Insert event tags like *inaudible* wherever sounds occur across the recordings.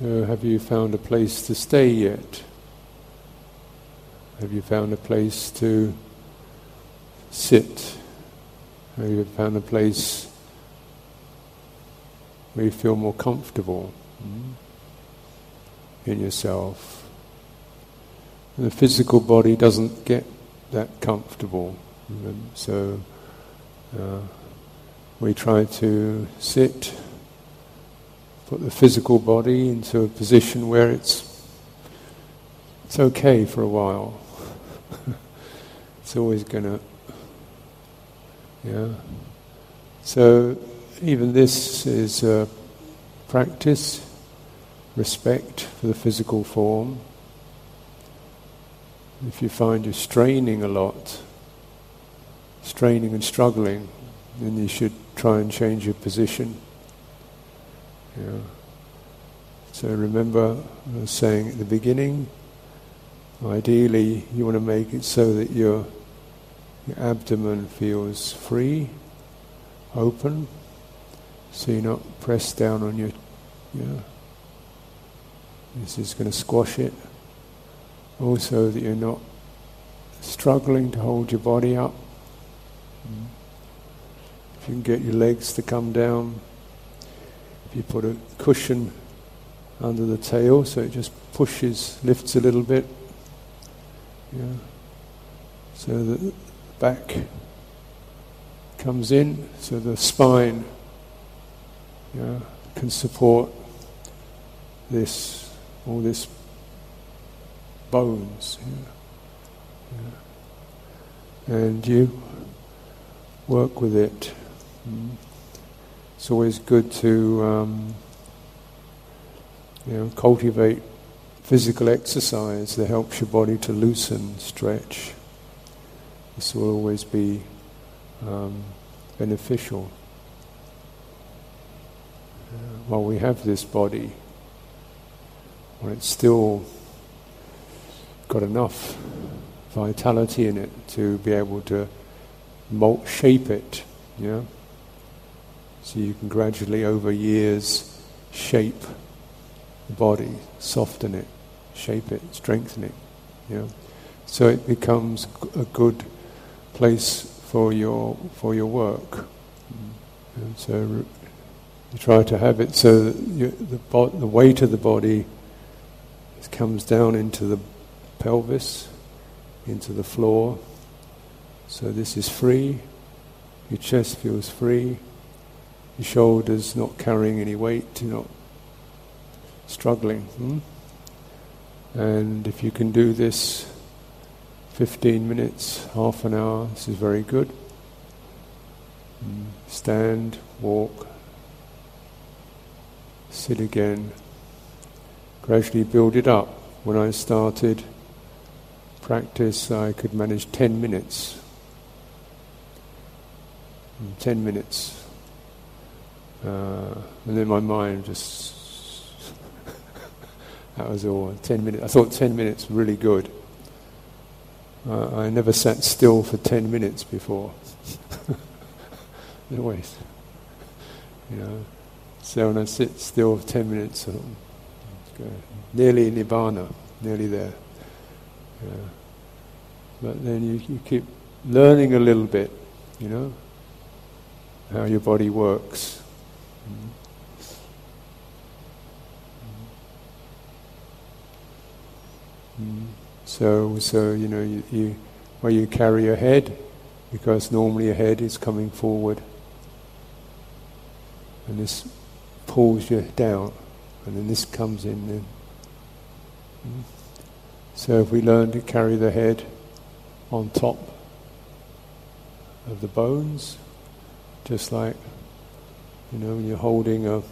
So, have you found a place to stay yet? Have you found a place to sit? Have you found a place where you feel more comfortable mm, in yourself? And the physical body doesn't get that comfortable, so uh, we try to sit put the physical body into a position where it's it's okay for a while. *laughs* it's always gonna yeah. So even this is a practice, respect for the physical form. If you find you're straining a lot, straining and struggling, then you should try and change your position. Yeah. So remember, I was saying at the beginning, ideally you want to make it so that your, your abdomen feels free, open, so you're not pressed down on your, yeah. This is going to squash it. Also that you're not struggling to hold your body up. Mm-hmm. If you can get your legs to come down, if you put a cushion under the tail so it just pushes, lifts a little bit, yeah, so the back comes in, so the spine yeah, can support this, all this bones. Yeah, yeah. And you work with it. Mm. It's always good to um, you know, cultivate physical exercise that helps your body to loosen, stretch. This will always be um, beneficial. Uh, while we have this body, when it's still got enough vitality in it to be able to shape it, yeah. So you can gradually, over years, shape the body, soften it, shape it, strengthen it. So it becomes a good place for your for your work. Mm-hmm. And so you try to have it so that you, the, bo- the weight of the body comes down into the pelvis, into the floor. So this is free. Your chest feels free your shoulders not carrying any weight, you're not struggling. Hmm? And if you can do this 15 minutes, half an hour, this is very good. Hmm. Stand, walk, sit again. Gradually build it up. When I started practice, I could manage 10 minutes. Hmm, 10 minutes uh, and then my mind just *laughs* that was all. Ten minutes. I thought ten minutes really good. Uh, I never sat still for ten minutes before. *laughs* Always, you know. So when I sit still for ten minutes, I'm nearly nibbana, nearly there. Yeah. But then you, you keep learning a little bit, you know, how your body works. So, so you know, you, you, where you carry your head, because normally your head is coming forward, and this pulls you down, and then this comes in. Then. So, if we learn to carry the head on top of the bones, just like you know, when you're holding a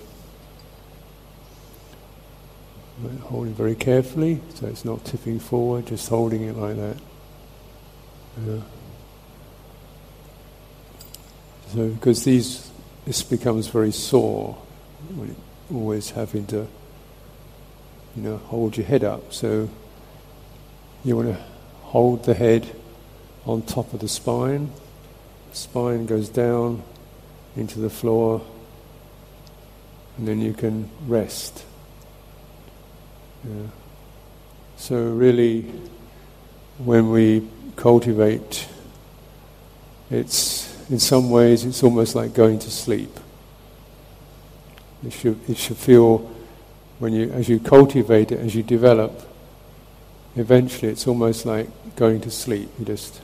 holding very carefully, so it's not tipping forward, just holding it like that. Yeah. So, because these, this becomes very sore, always having to, you know, hold your head up. So, you want to hold the head on top of the spine. Spine goes down into the floor, and then you can rest. Yeah. So really, when we cultivate, it's in some ways it's almost like going to sleep. It should it should feel when you as you cultivate it, as you develop, eventually it's almost like going to sleep. You just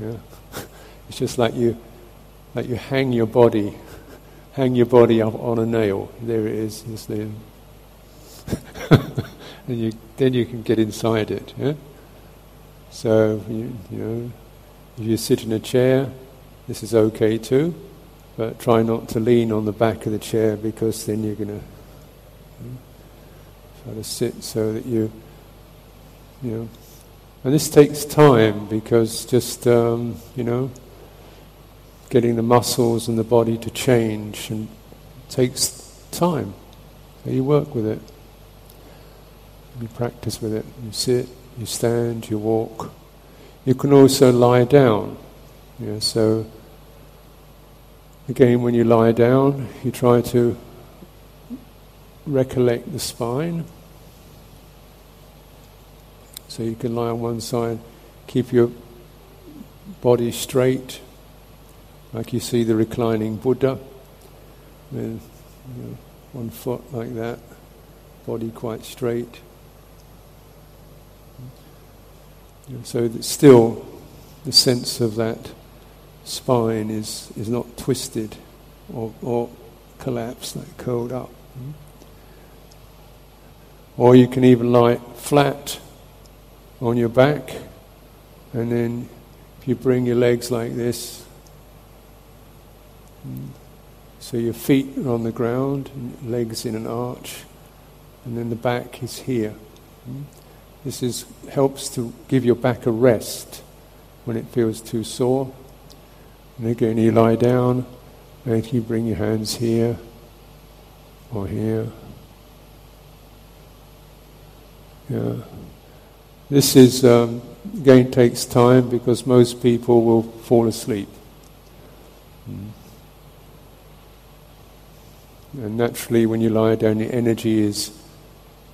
yeah. *laughs* it's just like you like you hang your body hang your body up on a nail. There it is, just there. *laughs* and you, then you can get inside it. Yeah? So, you, you know, if you sit in a chair, this is okay too, but try not to lean on the back of the chair because then you're going to try to sit so that you, you know. And this takes time because just, um, you know, getting the muscles and the body to change and takes time. So you work with it. You practice with it. You sit, you stand, you walk. You can also lie down. Yeah, so again when you lie down you try to recollect the spine. So you can lie on one side, keep your body straight, like you see the reclining Buddha with you know, one foot like that, body quite straight. So that still the sense of that spine is, is not twisted or, or collapsed, like curled up. Or you can even lie flat on your back, and then if you bring your legs like this, so your feet are on the ground, legs in an arch, and then the back is here. This is, helps to give your back a rest when it feels too sore. And again, you lie down, and you bring your hands here or here. Yeah. This is um, again takes time because most people will fall asleep. Mm. And naturally, when you lie down, the energy is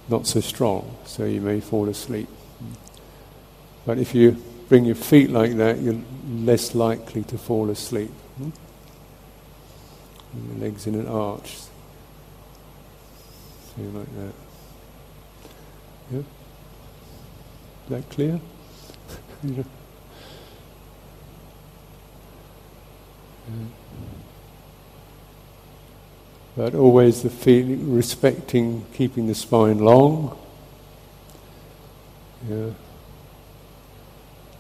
not so strong, so you may fall asleep. But if you bring your feet like that, you're less likely to fall asleep. And your legs in an arch. So like that. Yeah? Is that clear? *laughs* yeah. But always the feeling, respecting keeping the spine long. Yeah.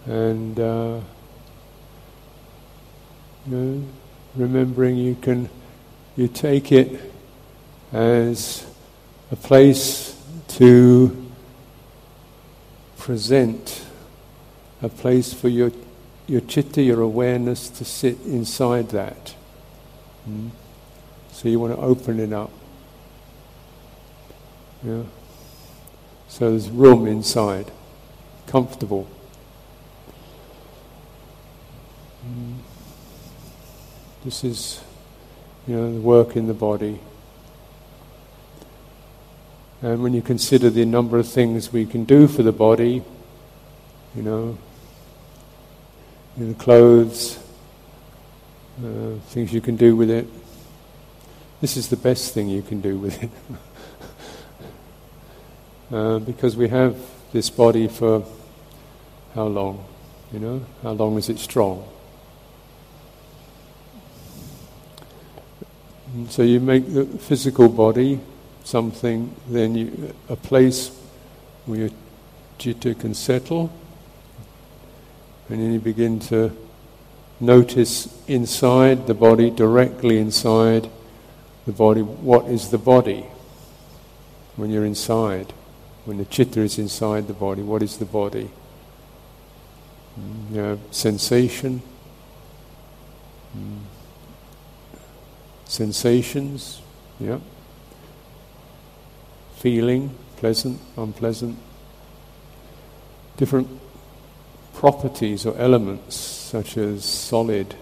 And uh, you know, remembering you can, you take it as a place to present, a place for your your citta, your awareness to sit inside that. Mm. So you want to open it up. Yeah. So there's room inside, comfortable. Mm. This is, you know, the work in the body. And when you consider the number of things we can do for the body, you know, in the clothes, uh, things you can do with it, this is the best thing you can do with it. *laughs* uh, because we have this body for how long? You know, how long is it strong? And so you make the physical body something, then you, a place where your citta can settle, and then you begin to notice inside the body, directly inside the body, what is the body? When you're inside, when the citta is inside the body, what is the body? Mm, you have sensation, mm. sensations, yeah. Feeling, pleasant, unpleasant. Different properties or elements, such as solid,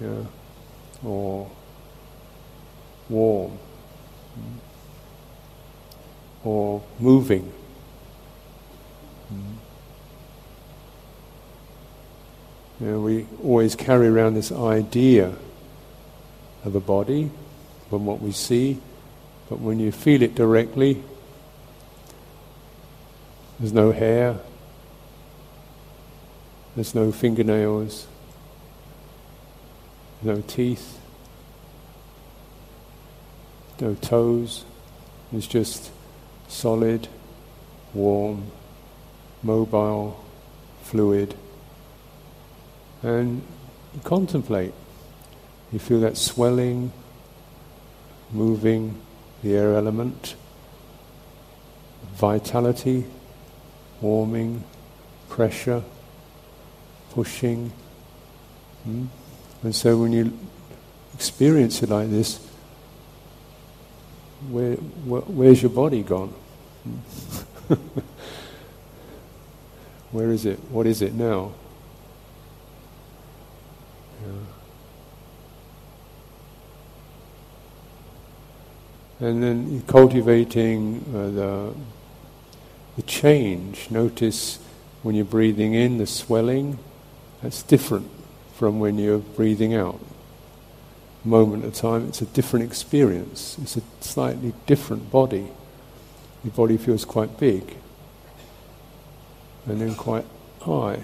yeah, or warm. Or moving. Mm. You know, we always carry around this idea of a body from what we see, but when you feel it directly, there's no hair, there's no fingernails, no teeth, no toes. It's just solid, warm, mobile, fluid. And you contemplate. You feel that swelling, moving, the air element, vitality, warming, pressure, pushing. Hmm? And so when you experience it like this, where, where where's your body gone? *laughs* Where is it? What is it now? Yeah. And then cultivating uh, the, the change. Notice when you're breathing in the swelling, that's different from when you're breathing out. Moment of time, it's a different experience. It's a slightly different body. Your body feels quite big, and then quite high,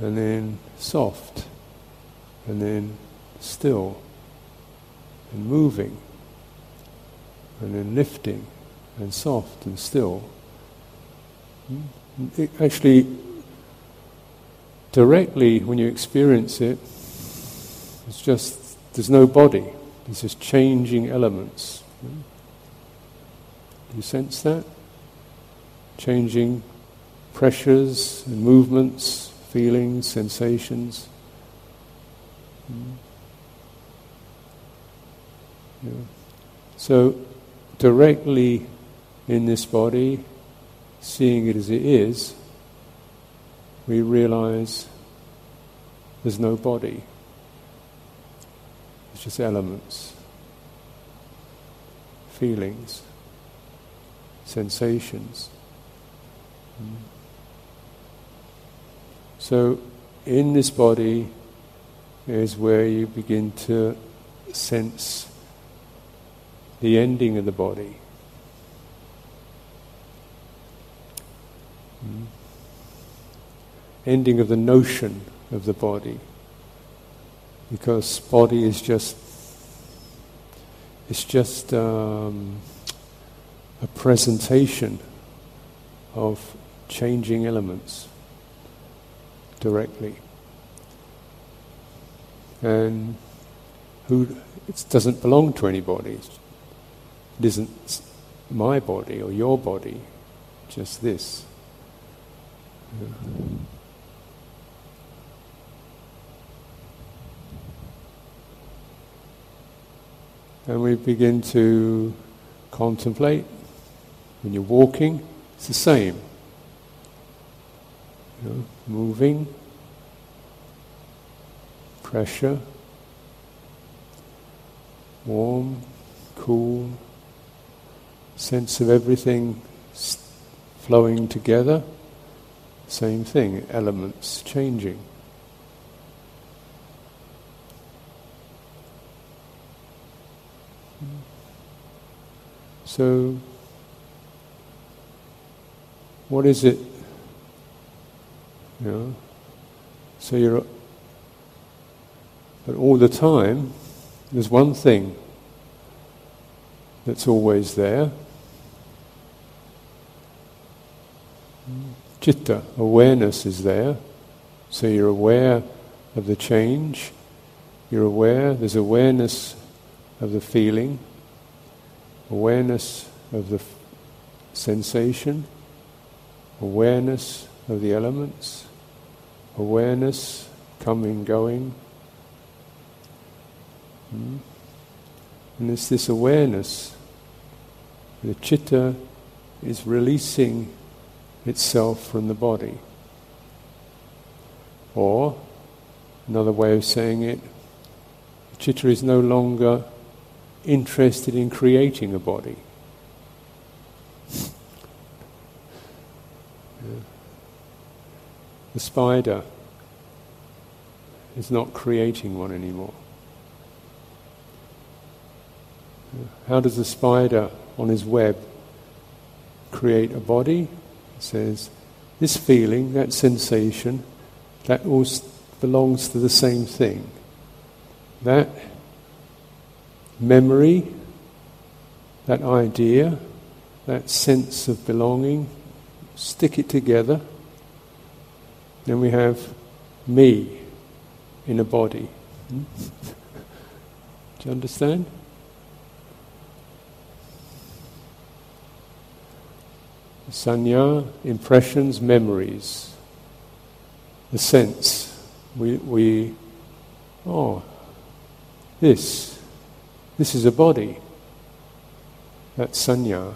and then soft, and then still, and moving, and then lifting, and soft and still. Mm, it actually directly when you experience it, it's just, there's no body, there's just changing elements. Do you sense that? Changing pressures and movements, feelings, sensations. Yeah. So, directly in this body, seeing it as it is, we realize there's no body. It's just elements, feelings, sensations. Hmm. So, in this body is where you begin to sense the ending of the body. Mm ending of the notion of the body. Because body is just it's just um, a presentation of changing elements directly. And who it doesn't belong to anybody. It isn't my body or your body, just this. Yeah. And we begin to contemplate. When you're walking, it's the same. You know, moving, pressure, warm, cool, sense of everything flowing together. Same thing, elements changing. So, what is it? You know, so you're, but all the time, there's one thing that's always there. Citta, awareness is there. So you're aware of the change. You're aware, there's awareness of the feeling awareness of the sensation, awareness of the elements, awareness coming, going. Hmm? And it's this awareness, the citta is releasing itself from the body. Or, another way of saying it, the citta is no longer interested in creating a body. The spider is not creating one anymore. How does the spider on his web create a body? It says, this feeling, that sensation, that all belongs to the same thing. That memory, that idea, that sense of belonging, stick it together. Then we have me in a body. Do you understand? Sanya, impressions, memories, the sense. We, we, oh, this, this is a body. That's sanya.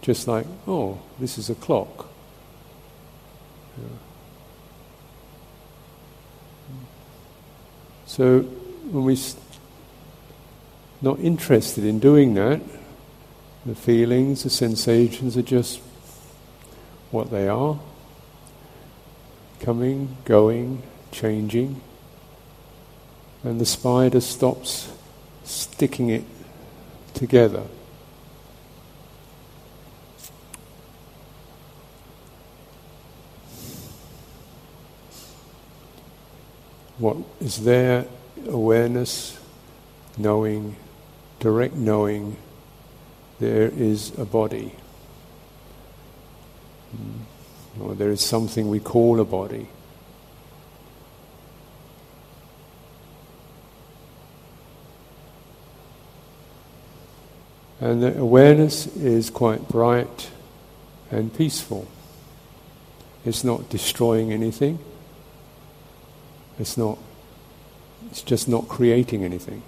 Just like, oh, this is a clock. Yeah. So when we're not interested in doing that, the feelings, the sensations are just what they are coming, going, changing. And the spider stops sticking it together. What is there? Awareness, knowing, direct knowing there is a body. Hmm. Or there is something we call a body. And the awareness is quite bright and peaceful. It's not destroying anything. It's not it's just not creating anything.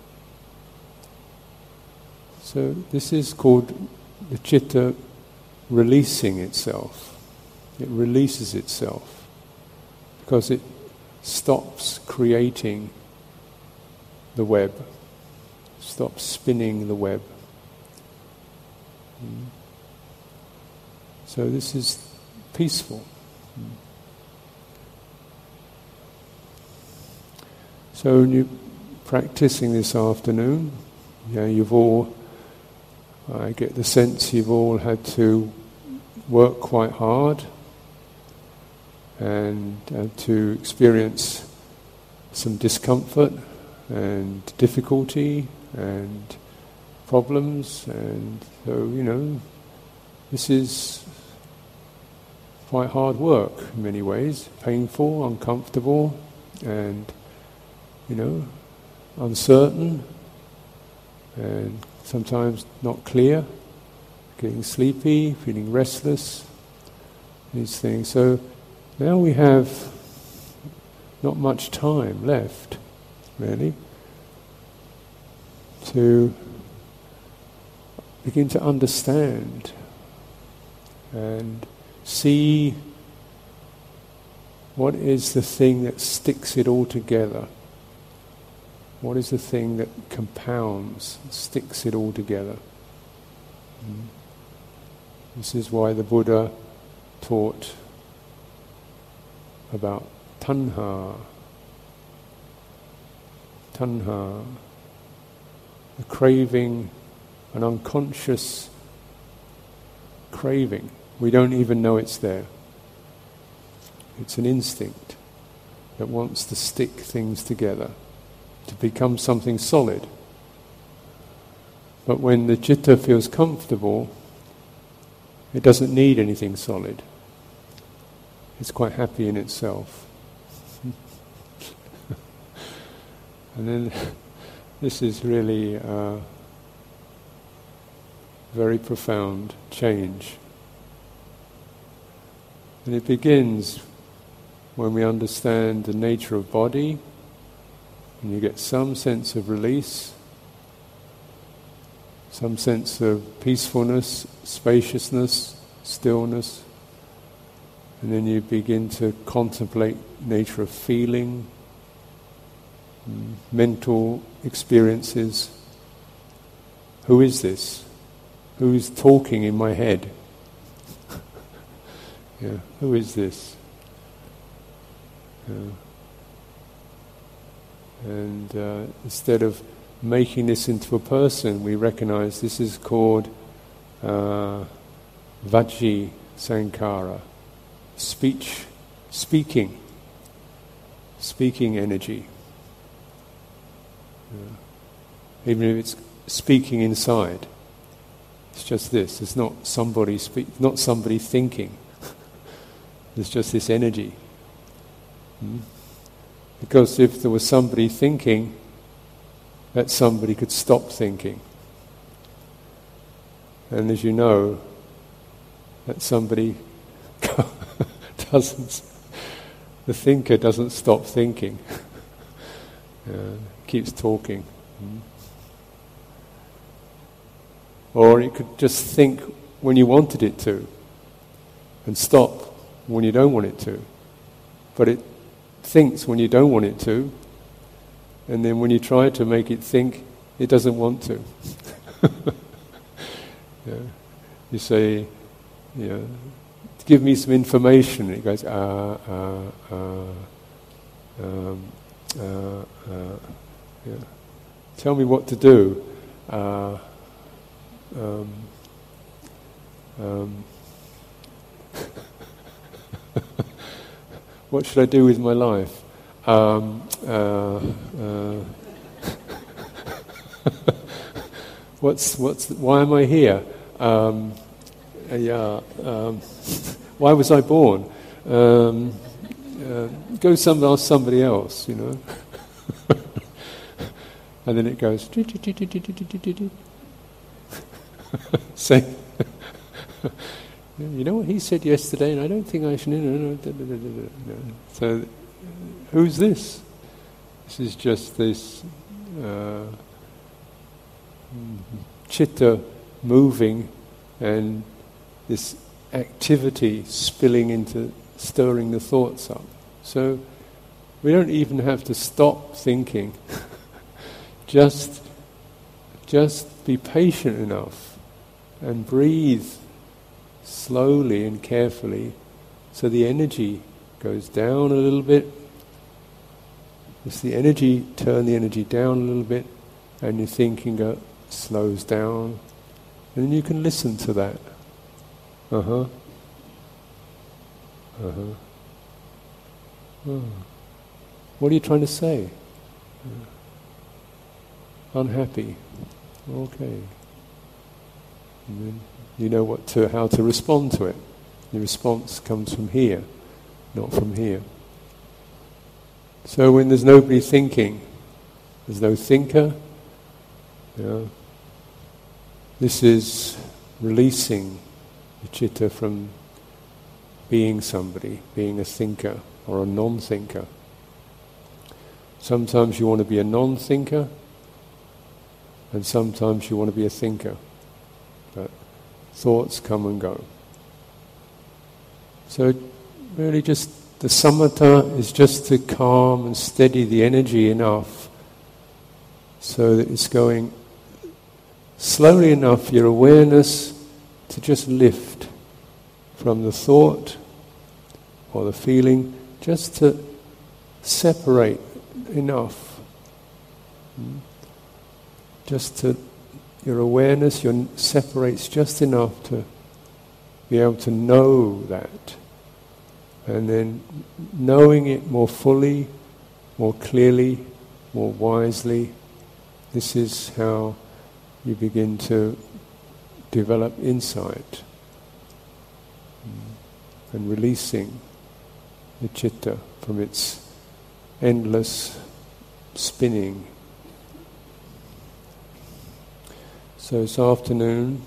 So this is called the citta releasing itself. It releases itself because it stops creating the web, stops spinning the web. Mm. So this is peaceful. Mm. So you're practicing this afternoon. Yeah, you've all I get the sense you've all had to work quite hard and uh, to experience some discomfort and difficulty and problems and so you know this is quite hard work in many ways painful uncomfortable and you know uncertain and sometimes not clear, getting sleepy, feeling restless, these things. So now we have not much time left, really, to begin to understand and see what is the thing that sticks it all together. What is the thing that compounds, sticks it all together? Mm. This is why the Buddha taught about tanha. Tanha, the craving, an unconscious craving. We don't even know it's there. It's an instinct that wants to stick things together to become something solid. But when the citta feels comfortable, it doesn't need anything solid. It's quite happy in itself. *laughs* and then *laughs* this is really a very profound change. And it begins when we understand the nature of body and you get some sense of release, some sense of peacefulness, spaciousness, stillness, and then you begin to contemplate nature of feeling, mm, mental experiences. Who is this? Who is talking in my head? *laughs* yeah, who is this? Uh, and uh, instead of making this into a person, we recognize this is called uh, vaci sankhara, speech, speaking, speaking energy. Yeah. Even if it's speaking inside, it's just this. It's not somebody speak, not somebody thinking. *laughs* it's just this energy. Hmm? Because if there was somebody thinking, that somebody could stop thinking. And as you know, that somebody *laughs* doesn't, the thinker doesn't stop thinking, *laughs* uh, keeps talking. Mm. Or it could just think when you wanted it to, and stop when you don't want it to. But it thinks when you don't want it to, and then when you try to make it think, it doesn't want to. *laughs* yeah. You say, know, give me some information. It goes, ah, ah, ah, um, ah, ah. Yeah. Tell me what to do. Uh, um, um, *laughs* what should I do with my life? Um, uh, uh, *laughs* what's what's why am I here? Um, uh, yeah, um, *laughs* why was I born? Um, uh, go some, ask somebody else, you know. and then it goes. *laughs* Say, you know what he said yesterday, and I don't think I should. No, no, no, so who's this? This is just this uh, citta moving and this activity spilling into stirring the thoughts up. So we don't even have to stop thinking. *laughs* just, just be patient enough and breathe slowly and carefully so the energy goes down a little bit as the energy, turn the energy down a little bit, and your thinking go, slows down, and then you can listen to that. Uh huh. Uh huh. Oh. What are you trying to say? Unhappy. Okay. And then you know what to, how to respond to it. The response comes from here, not from here. So when there's nobody thinking, there's no thinker, you know, this is releasing the citta from being somebody, being a thinker or a non-thinker. Sometimes you want to be a non-thinker, and sometimes you want to be a thinker. Thoughts come and go. So really just the samatha is just to calm and steady the energy enough so that it's going slowly enough, your awareness to just lift from the thought or the feeling, just to separate enough. Hmm? Just to, your awareness your, separates just enough to be able to know that and then knowing it more fully, more clearly, more wisely, this is how you begin to develop insight and releasing the citta from its endless spinning. So this afternoon,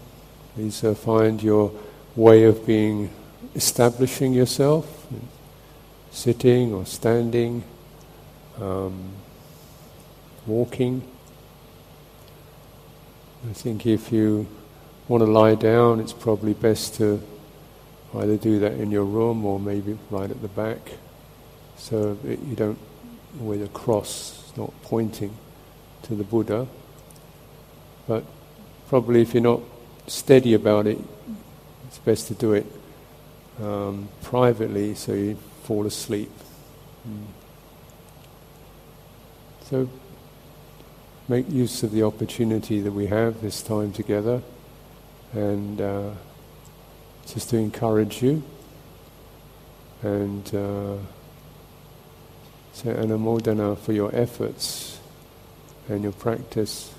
please uh, find your way of being establishing yourself sitting or standing, um, walking. I think if you want to lie down, it's probably best to either do that in your room or maybe right at the back, so that you don't with a cross not pointing to the Buddha. But probably if you're not steady about it, it's best to do it um, privately so you fall asleep Mm. So make use of the opportunity that we have this time together and uh, just to encourage you and uh, say anumodana for your efforts and your practice